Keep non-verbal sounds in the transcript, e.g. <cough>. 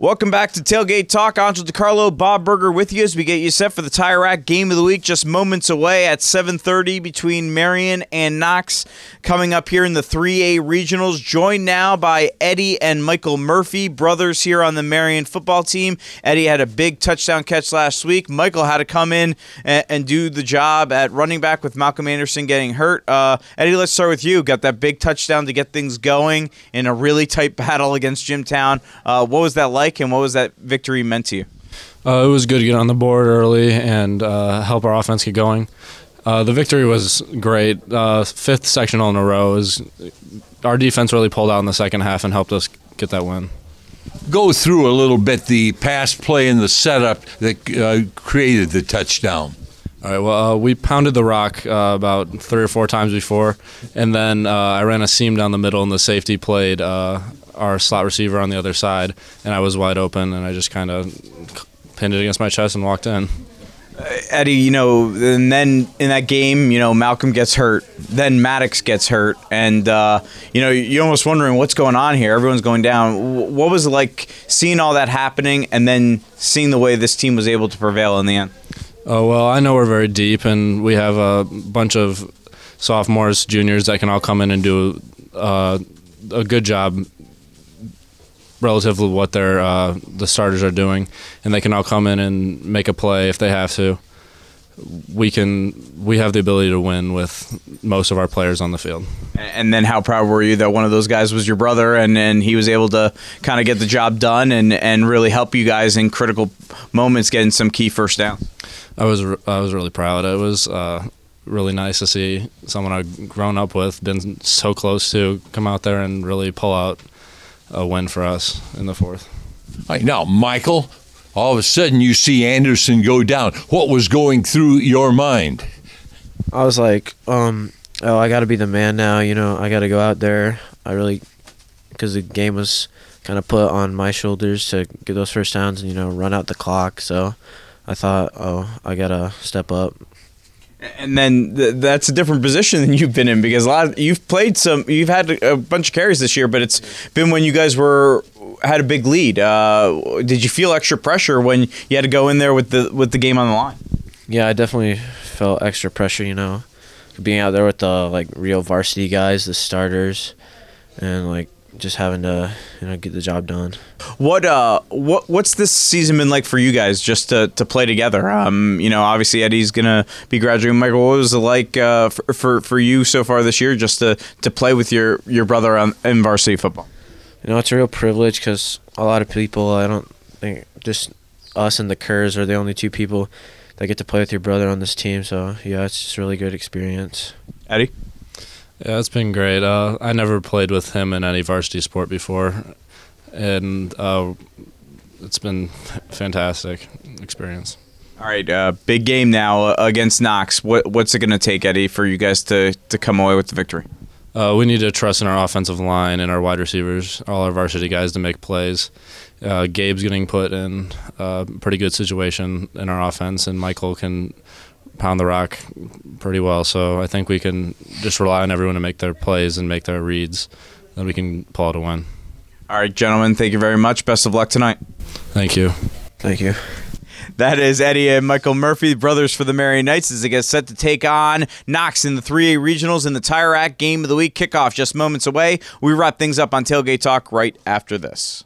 Welcome back to Tailgate Talk. Angel DiCarlo, Bob Berger with you as we get you set for the Tire Rack Game of the Week just moments away at 7.30 between Marian and Knox. Coming up here in the 3A Regionals, joined now by Eddie and Michael Murphy, brothers here on the Marian football team. Eddie had a big touchdown catch last week. Michael had to come in and, and do the job at running back with Malcolm Anderson getting hurt. Uh, Eddie, let's start with you. Got that big touchdown to get things going in a really tight <laughs> battle against Jimtown. Uh, what was that like? Like, and what was that victory meant to you? Uh, it was good to get on the board early and uh, help our offense get going. Uh, the victory was great. Uh, fifth sectional in a row is our defense really pulled out in the second half and helped us get that win. Go through a little bit the pass play and the setup that uh, created the touchdown. All right. Well, uh, we pounded the rock uh, about three or four times before, and then uh, I ran a seam down the middle, and the safety played uh, our slot receiver on the other side, and I was wide open, and I just kind of pinned it against my chest and walked in. Uh, Eddie, you know, and then in that game, you know, Malcolm gets hurt, then Maddox gets hurt, and uh, you know, you're almost wondering what's going on here. Everyone's going down. What was it like seeing all that happening, and then seeing the way this team was able to prevail in the end? Oh well, I know we're very deep, and we have a bunch of sophomores, juniors that can all come in and do uh, a good job relative to what their uh, the starters are doing, and they can all come in and make a play if they have to. We can we have the ability to win with most of our players on the field. And then how proud were you that one of those guys was your brother and, and he was able to kind of get the job done and, and really help you guys in critical moments getting some key first down? I was I was really proud. It was uh, really nice to see someone I've grown up with, been so close to, come out there and really pull out a win for us in the fourth. Right, now, Michael, all of a sudden you see Anderson go down. What was going through your mind? I was like, um, oh, I got to be the man now. You know, I got to go out there. I really, because the game was kind of put on my shoulders to get those first downs and you know run out the clock. So I thought, oh, I gotta step up and then th- that's a different position than you've been in because a lot of, you've played some you've had a, a bunch of carries this year but it's been when you guys were had a big lead uh, did you feel extra pressure when you had to go in there with the with the game on the line yeah i definitely felt extra pressure you know being out there with the like real varsity guys the starters and like just having to you know get the job done. What uh what what's this season been like for you guys just to, to play together? Um you know obviously Eddie's gonna be graduating. Michael, what was it like uh, for, for for you so far this year just to to play with your your brother on, in varsity football? You know it's a real privilege because a lot of people I don't think just us and the Kerrs are the only two people that get to play with your brother on this team. So yeah, it's just a really good experience. Eddie. Yeah, it's been great. Uh, I never played with him in any varsity sport before, and uh, it's been fantastic experience. All right, uh, big game now against Knox. What, what's it going to take, Eddie, for you guys to, to come away with the victory? Uh, we need to trust in our offensive line and our wide receivers, all our varsity guys to make plays. Uh, Gabe's getting put in a pretty good situation in our offense, and Michael can pound the rock pretty well. So I think we can just rely on everyone to make their plays and make their reads, and we can pull out a win. All right, gentlemen, thank you very much. Best of luck tonight. Thank you. Thank you. That is Eddie and Michael Murphy, brothers for the Marian Knights, as they get set to take on Knox in the 3A regionals in the Tire Rack Game of the Week kickoff just moments away. We wrap things up on Tailgate Talk right after this.